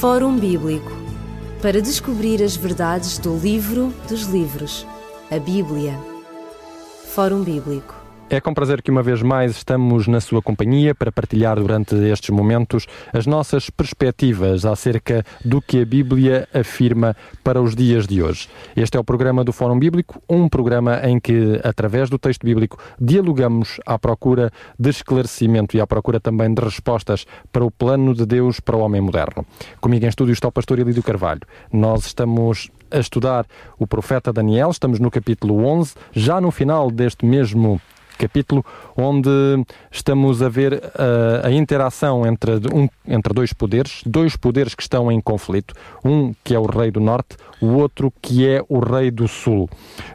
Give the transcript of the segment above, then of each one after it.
Fórum Bíblico para descobrir as verdades do livro dos livros, a Bíblia. Fórum Bíblico. É com prazer que uma vez mais estamos na sua companhia para partilhar durante estes momentos as nossas perspectivas acerca do que a Bíblia afirma para os dias de hoje. Este é o programa do Fórum Bíblico, um programa em que, através do texto bíblico, dialogamos à procura de esclarecimento e à procura também de respostas para o plano de Deus para o homem moderno. Comigo em estúdio está o pastor Elídio Carvalho. Nós estamos a estudar o profeta Daniel, estamos no capítulo 11, já no final deste mesmo capítulo, onde estamos a ver uh, a interação entre, um, entre dois poderes, dois poderes que estão em conflito, um que é o rei do norte, o outro que é o rei do sul.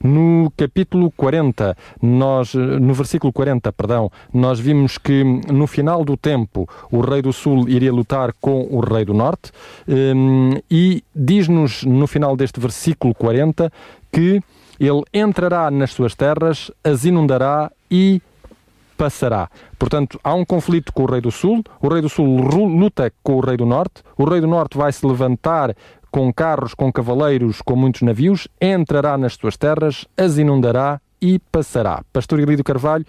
No capítulo 40, nós, no versículo 40, perdão, nós vimos que no final do tempo o rei do sul iria lutar com o rei do norte um, e diz-nos no final deste versículo 40 que ele entrará nas suas terras, as inundará e passará. Portanto, há um conflito com o Rei do Sul, o Rei do Sul luta com o Rei do Norte, o Rei do Norte vai se levantar com carros, com cavaleiros, com muitos navios, entrará nas suas terras, as inundará e passará. Pastor Elidio Carvalho,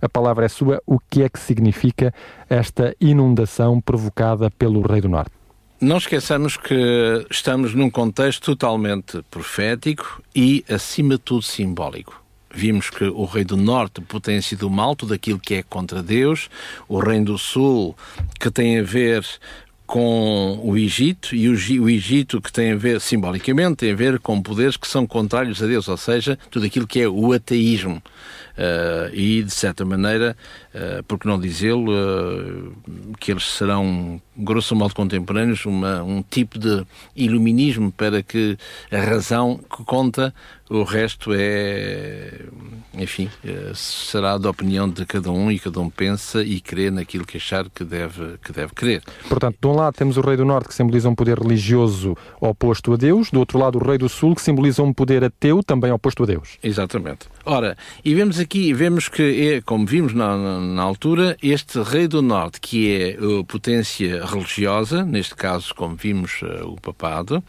a palavra é sua. O que é que significa esta inundação provocada pelo Rei do Norte? Não esqueçamos que estamos num contexto totalmente profético e, acima de tudo, simbólico. Vimos que o Rei do Norte, potência do mal, tudo aquilo que é contra Deus, o Reino do Sul, que tem a ver com o Egito, e o, Egito que tem a ver, simbolicamente, tem a ver com poderes que são contrários a Deus, ou seja, tudo aquilo que é o ateísmo. Uh, e, de certa maneira, uh, não dizê-lo, uh, que eles serão, grosso modo, contemporâneos, uma, um tipo de iluminismo para que a razão que conta, o resto é, enfim, será da opinião de cada um e cada um pensa e crê naquilo que achar que deve, que deve crer. Portanto, de um lado temos o Rei do Norte que simboliza um poder religioso oposto a Deus, do outro lado o Rei do Sul que simboliza um poder ateu também oposto a Deus. Exatamente. Ora, e vemos aqui, vemos que, é, como vimos na, na, na, altura, este rei do norte, que é a potência religiosa, neste caso, como vimos, uh, o papado,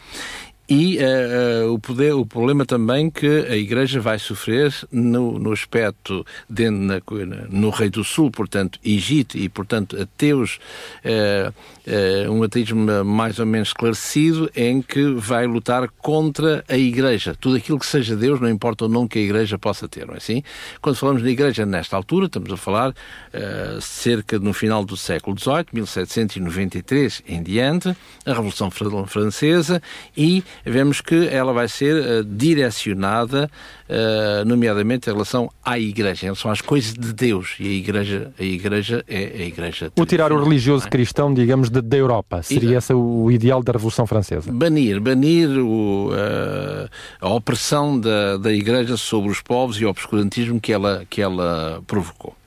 e uh, uh, o, poder, o problema também que a Igreja vai sofrer no, no aspecto de, na, no Rei do Sul, portanto, Egito, e, portanto, ateus, uh, um ateísmo mais ou menos esclarecido, em que vai lutar contra a Igreja. Tudo aquilo que seja Deus, não importa o nome que a Igreja possa ter, não é assim? Quando falamos da Igreja nesta altura, estamos a falar cerca no final do século XVIII, 1793 em diante, a Revolução Francesa e vemos que ela vai ser uh, direcionada, uh, nomeadamente em relação à Igreja, em relação às coisas de Deus. E a Igreja, a igreja é a Igreja. O tirar o religioso é? cristão, digamos, de, da Europa. Seria esse o ideal da Revolução Francesa? Banir, banir o, uh, a opressão da, da Igreja sobre os povos e o obscurantismo que ela, que ela provocou.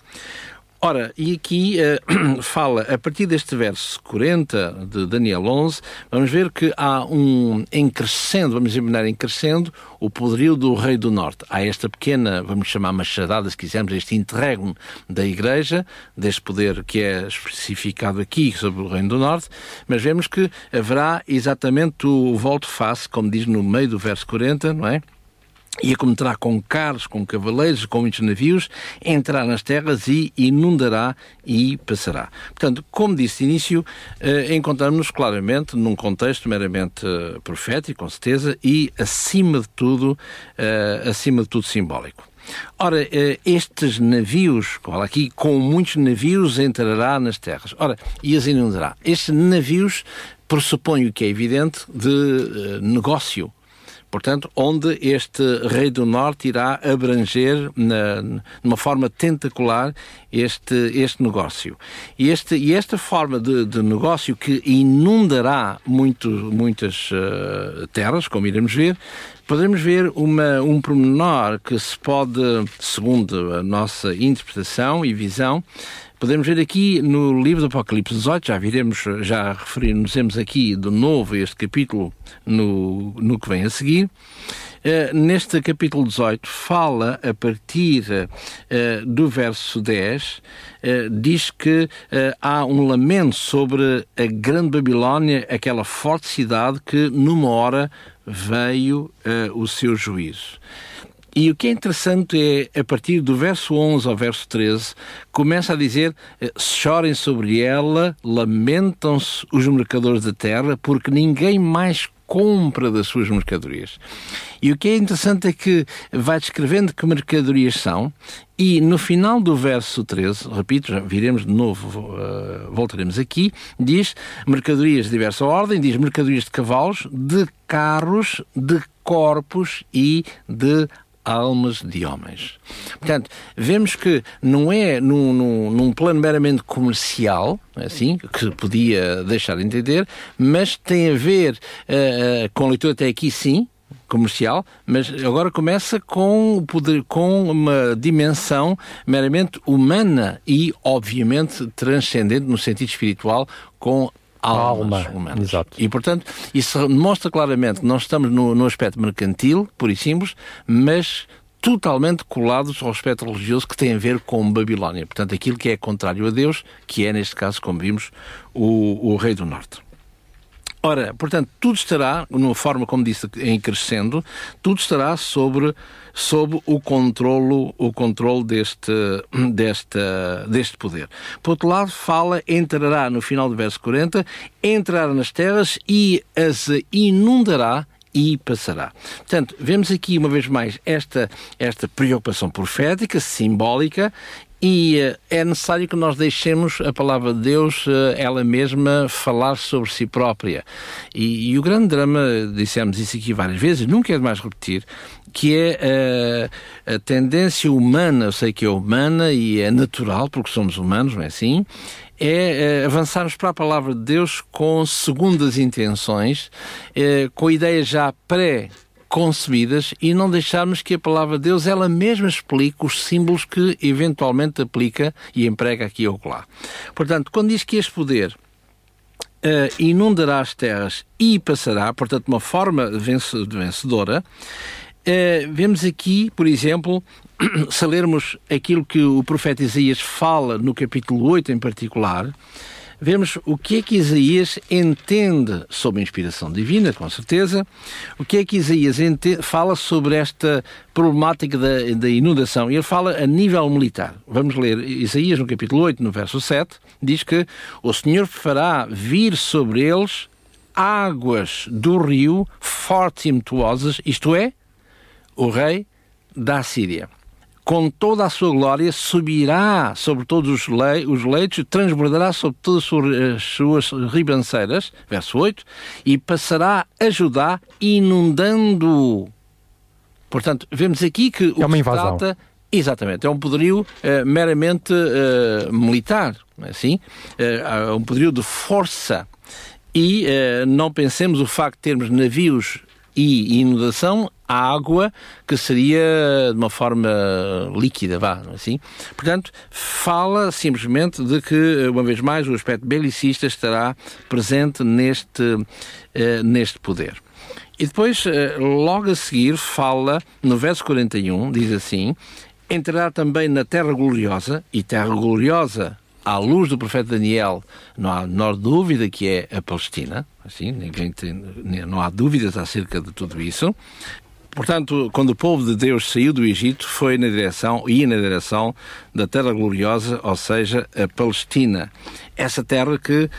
Ora, e aqui uh, fala, a partir deste verso 40 de Daniel 11, vamos ver que há um em crescendo, vamos imaginar em crescendo, o poderio do rei do norte. Há esta pequena, vamos chamar machadada, se quisermos, este interregno da igreja, deste poder que é especificado aqui sobre o reino do norte, mas vemos que haverá exatamente o volte-face, como diz no meio do verso 40, não é? E acometerá com carros, com cavaleiros, com muitos navios, entrará nas terras e inundará e passará. Portanto, como disse de início, eh, encontramos-nos claramente num contexto meramente eh, profético, com certeza, e acima de tudo, eh, acima de tudo simbólico. Ora, eh, estes navios, olha aqui, com muitos navios entrará nas terras. Ora, e as inundará. Estes navios pressupõem o que é evidente de uh, negócio Portanto, onde este rei do norte irá abranger na, numa forma tentacular este, este negócio. E, este, e esta forma de, de negócio que inundará muito, muitas uh, terras, como iremos ver, podemos ver uma, um pormenor que se pode, segundo a nossa interpretação e visão, Podemos ver aqui no livro do Apocalipse 18, já viremos, já referirmos aqui de novo este capítulo no, no que vem a seguir, uh, neste capítulo 18, fala a partir uh, do verso 10, uh, diz que há um lamento sobre a grande Babilónia, aquela forte cidade que numa hora veio o seu juízo. E o que é interessante é, a partir do verso 11 ao verso 13, começa a dizer: chorem sobre ela, lamentam-se os mercadores da terra, porque ninguém mais compra das suas mercadorias. E o que é interessante é que vai descrevendo que mercadorias são, e no final do verso 13, repito, viremos de novo, uh, voltaremos aqui, diz mercadorias de diversa ordem, diz mercadorias de cavalos, de carros, de corpos e de almas de homens. Portanto, vemos que não é num, num, num, plano meramente comercial, assim, que podia deixar de entender, mas tem a ver uh, com a leitura até aqui, sim, comercial, mas agora começa com, poder, com uma dimensão meramente humana e, obviamente, transcendente no sentido espiritual, com almas alma. humanas. Exato. E, portanto, isso mostra claramente que nós estamos no, no aspecto mercantil, por e simples, mas totalmente colados ao aspecto religioso que tem a ver com Babilónia. Portanto, aquilo que é contrário a Deus, que é, neste caso, como vimos, o, o Rei do Norte. Ora, portanto, tudo estará, numa forma, como disse, em crescendo, tudo estará sobre, sobre o controlo, o controle deste, deste, deste poder. Por outro lado, fala, entrará no final do verso 40, entrará nas terras e as inundará e passará. Portanto, vemos aqui uma vez mais esta, esta preocupação profética, simbólica, e uh, é necessário que nós deixemos a palavra de Deus, uh, ela mesma, falar sobre si própria. E, e, o grande drama, dissemos isso aqui várias vezes, nunca é demais repetir, que é uh, a tendência humana, eu sei que é humana e é natural, porque somos humanos, não é assim? é, avançarmos para a palavra de Deus com segundas intenções, com ideias já pré concebidas e não deixarmos que a palavra de Deus ela mesma explique os símbolos que eventualmente aplica e emprega aqui ou lá. Portanto, quando diz que este poder Uh, inundará as terras e passará, portanto, uma forma vencedora. Uh, vemos aqui, por exemplo, se lermos aquilo que o profeta Isaías fala no capítulo 8 em particular, vemos o que é que Isaías entende sob inspiração divina, com certeza, o que é que Isaías entende, fala sobre esta problemática da, da inundação. Ele fala a nível militar. Vamos ler Isaías no capítulo 8, no verso 7, diz que o Senhor fará vir sobre eles águas do rio fortes e impetuosas, isto é, o rei da Síria com toda a sua glória, subirá sobre todos os, le os leitos, transbordará sobre todas as suas ribanceiras, verso 8, e passará a Judá inundando. Portanto, vemos aqui que é uma invasão. trata Exatamente, é um poderio uh, meramente uh, militar, é assim, uh, um poderio de força. E não pensemos o facto de termos navios e inundação água que seria de uma forma líquida, vá, assim. Portanto, fala simplesmente de que, uma vez mais, o aspecto belicista estará presente neste, uh, neste poder. E depois, uh, logo a seguir, fala, no verso 41, diz assim: entrará também na terra gloriosa, e terra gloriosa à luz do profeta Daniel, não há menor dúvida que é a Palestina, assim, ninguém tem, não há dúvidas acerca de tudo isso. Portanto, quando o povo de Deus saiu do Egito, foi na direção, ia na direção da terra gloriosa, ou seja, a Palestina. Essa terra que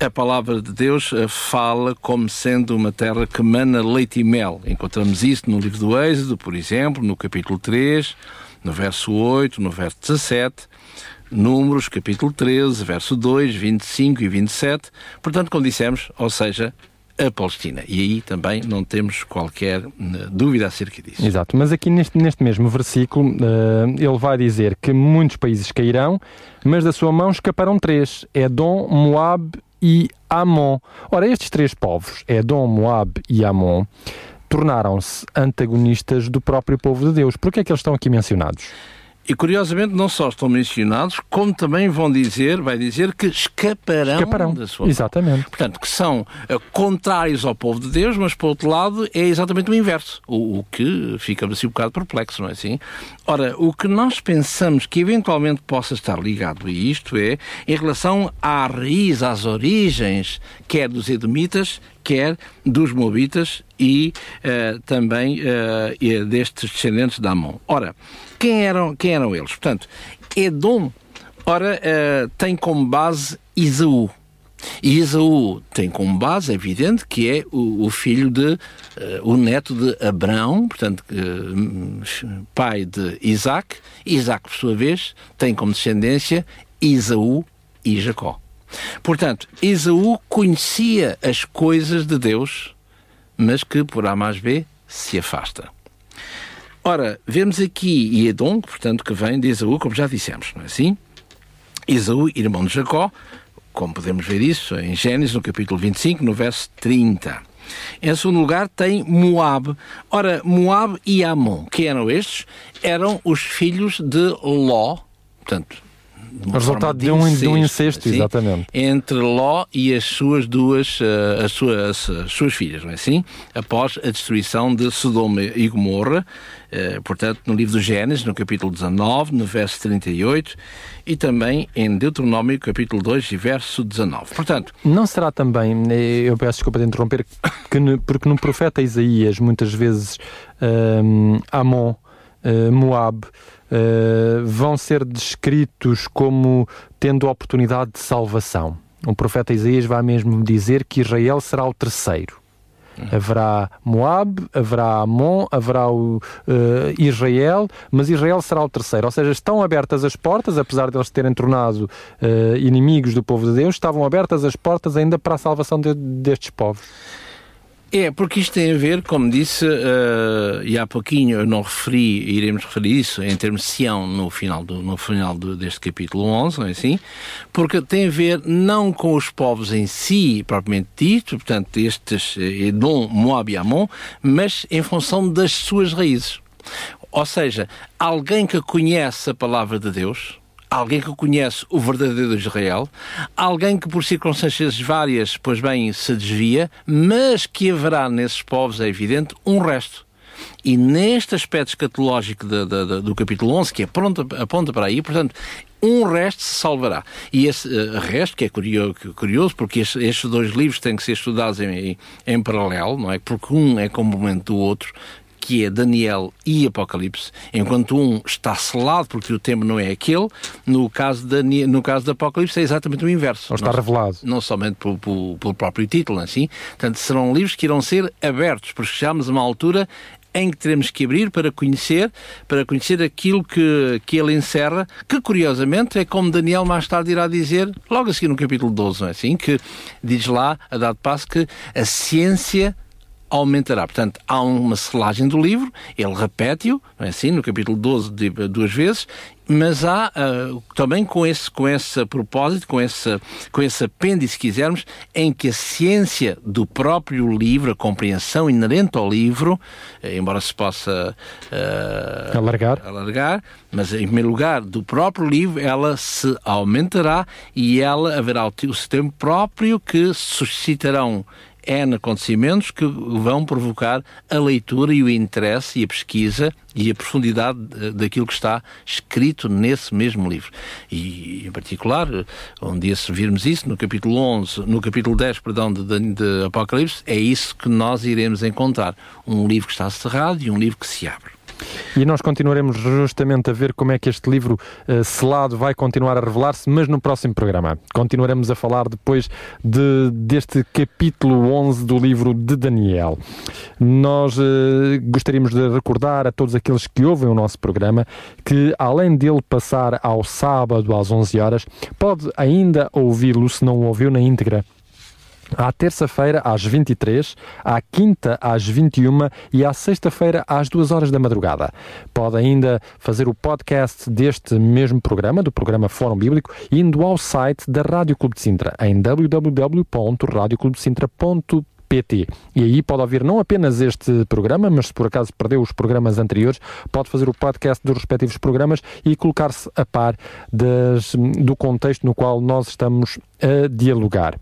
a palavra de Deus eh, fala como sendo uma terra que mana leite e mel. Encontramos isso no livro do Êxodo, por exemplo, no capítulo 3, no verso 8, no verso 17. Números, capítulo 13, verso 2, 25 e 27. Portanto, como dissemos, ou seja, a Palestina. E aí também não temos qualquer eh, dúvida acerca disso. Exato, mas aqui neste, neste mesmo versículo uh, ele vai dizer que muitos países cairão, mas da sua mão escaparão três: Edom, Moab e Amon. Ora, estes três povos, Edom, Moab e Amon, tornaram-se antagonistas do próprio povo de Deus. Por que é que eles estão aqui mencionados? E curiosamente não só estão mencionados, como também vão dizer, vai dizer que escaparão, Escaparão. da sua Exatamente. Portanto, que são uh, contrários ao povo de Deus, mas por outro lado é exatamente o inverso, o, o que ficamos assim um bocado perplexos, não é assim? Ora, o que nós pensamos que eventualmente possa estar ligado a isto é em relação à raiz, às origens, quer dos Edomitas, quer dos Moabitas e uh, também uh, destes descendentes de Amon. Ora, quem eram, quem eram eles? Portanto, Edom, ora, uh, tem como base Isaú. E Isaú tem como base, é evidente, que é o, o filho de, o neto de Abraão, portanto, uh, pai de Isaac. Isaac, por sua vez, tem como descendência Isaú e Jacó. Portanto, Esaú conhecia as coisas de Deus, mas que por A mais B se afasta. Ora, vemos aqui Edom, portanto, que vem de Esaú, como já dissemos, não é assim? Esaú, irmão de Jacó, como podemos ver isso em Gênesis, no capítulo 25, no verso 30. Em segundo lugar, tem Moab. Ora, Moab e Amon, que eram estes? Eram os filhos de Ló, portanto, o resultado de, um, de um incesto, assim, exatamente. Entre Ló e as suas duas uh, as, suas, as suas filhas, não é assim? Após a destruição de Sodoma e Gomorra, uh, portanto, no livro do Gênesis, no capítulo 19, no verso 38, e também em Deuteronômio, capítulo 2, verso 19. Portanto... Não será também, eu peço desculpa de interromper, que, porque no profeta Isaías, muitas vezes, um, Amon, uh, Moab, uh, vão ser descritos como tendo oportunidade de salvação. O profeta Isaías vai mesmo dizer que Israel será o terceiro. Haverá Moab, haverá Amon, haverá o, uh, Israel, mas Israel será o terceiro. Ou seja, estão abertas as portas, apesar de eles terem tornado uh, inimigos do povo de Deus, estavam abertas as portas ainda para a salvação de, destes povos. É, porque isto tem a ver, como disse, uh, e há pouquinho eu não referi, iremos referir isso em termos de Sião no final, do, no final do, deste capítulo 11, não é assim? Porque tem a ver não com os povos em si, propriamente dito, portanto, estes Edom, Moab e Amon, mas em função das suas raízes. Ou seja, alguém que conhece a palavra de Deus, alguém que conhece o verdadeiro Israel, alguém que por circunstâncias várias, pois bem, se desvia, mas que haverá nesses povos, é evidente, um resto. E neste aspecto escatológico de, de, de, do capítulo 11, que aponta, aponta para aí, portanto, um resto se salvará. E esse uh, resto, que é curioso, curioso porque estes, estes, dois livros têm que ser estudados em, em, paralelo, não é? Porque um é complemento do outro, que é Daniel e Apocalipse, enquanto um está selado porque o tema não é aquele, no caso, de, no caso de Apocalipse é exatamente o inverso. Ou está não, revelado. Não somente pelo, pelo, pelo próprio título, assim. Portanto, serão livros que irão ser abertos, porque chegamos a uma altura em que teremos que abrir para conhecer, para conhecer aquilo que, que ele encerra, que curiosamente é como Daniel mais tarde irá dizer, logo a seguir no capítulo 12, não é assim? Que diz lá, a dado passo, que a ciência aumentará. Portanto, há uma selagem do livro, ele repete-o, é assim, no capítulo 12, duas vezes, mas há uh, também com esse, com esse propósito, com esse, com esse apêndice, se quisermos, em que a ciência do próprio livro, a compreensão inerente ao livro, eh, embora se possa uh, alargar. alargar, mas em primeiro lugar, do próprio livro, ela se aumentará e ela haverá o, o seu tempo próprio que suscitarão N acontecimentos que vão provocar a leitura e o interesse e a pesquisa e a profundidade daquilo que está escrito nesse mesmo livro. E, em particular, um dia se virmos isso, no capítulo 11, no capítulo 10, perdão, de, de Apocalipse, é isso que nós iremos encontrar. Um livro que está cerrado e um livro que se abre. E nós continuaremos justamente a ver como é que este livro uh, selado vai continuar a revelar-se, mas no próximo programa. Continuaremos a falar depois de, deste capítulo 11 do livro de Daniel. Nós uh, gostaríamos de recordar a todos aqueles que ouvem o nosso programa que, além dele passar ao sábado às 11 horas, pode ainda ouvi-lo, se não o ouviu na íntegra, à terça-feira às 23, à quinta às 21 e à sexta-feira às 2 horas da madrugada. Pode ainda fazer o podcast deste mesmo programa, do programa Fórum Bíblico, indo ao site da Rádio Clube de Sintra em www.radioclubesintra.pt pt. E aí pode ouvir não apenas este programa, mas se por acaso perdeu os programas anteriores, pode fazer o podcast dos respectivos programas e colocar-se a par das, do contexto no qual nós estamos a dialogar.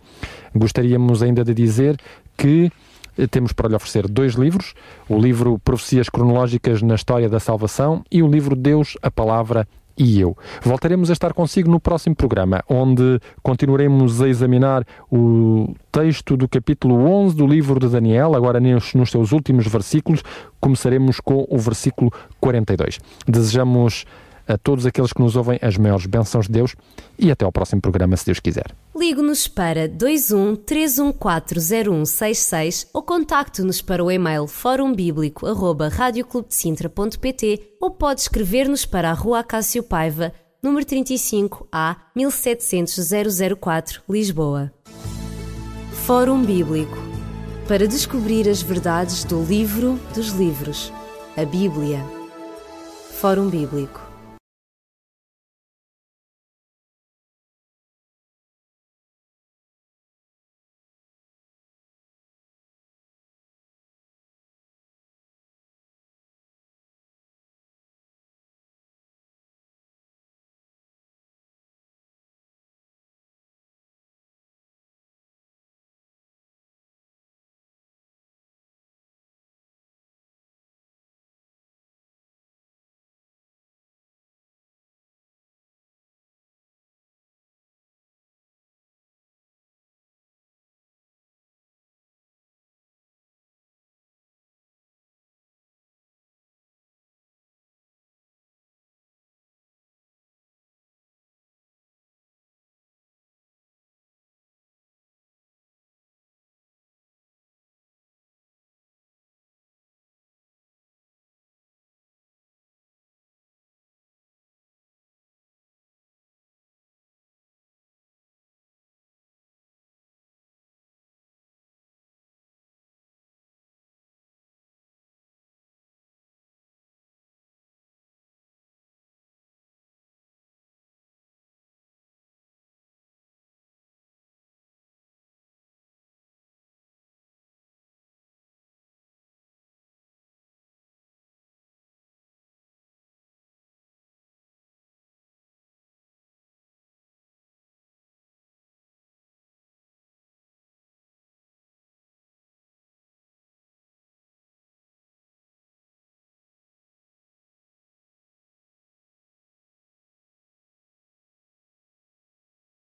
Gostaríamos ainda de dizer que eh, temos para lhe oferecer dois livros: o livro Profecias Cronológicas na História da Salvação e o livro Deus, a Palavra e eu. Voltaremos a estar consigo no próximo programa, onde continuaremos a examinar o texto do capítulo 11 do livro de Daniel, agora nos, nos seus últimos versículos. Começaremos com o versículo 42. Desejamos a todos aqueles que nos ouvem as maiores bênçãos de Deus e até ao próximo programa, se Deus quiser. Ligue-nos para 21 3140166 ou contacte-nos para o e-mail forumbíblico.radioclubdecintra.pt ou pode escrever-nos para a Rua Cássio Paiva, número 35 A 1700 004, Lisboa. Fórum Bíblico para descobrir as verdades do livro dos livros, a Bíblia. Fórum Bíblico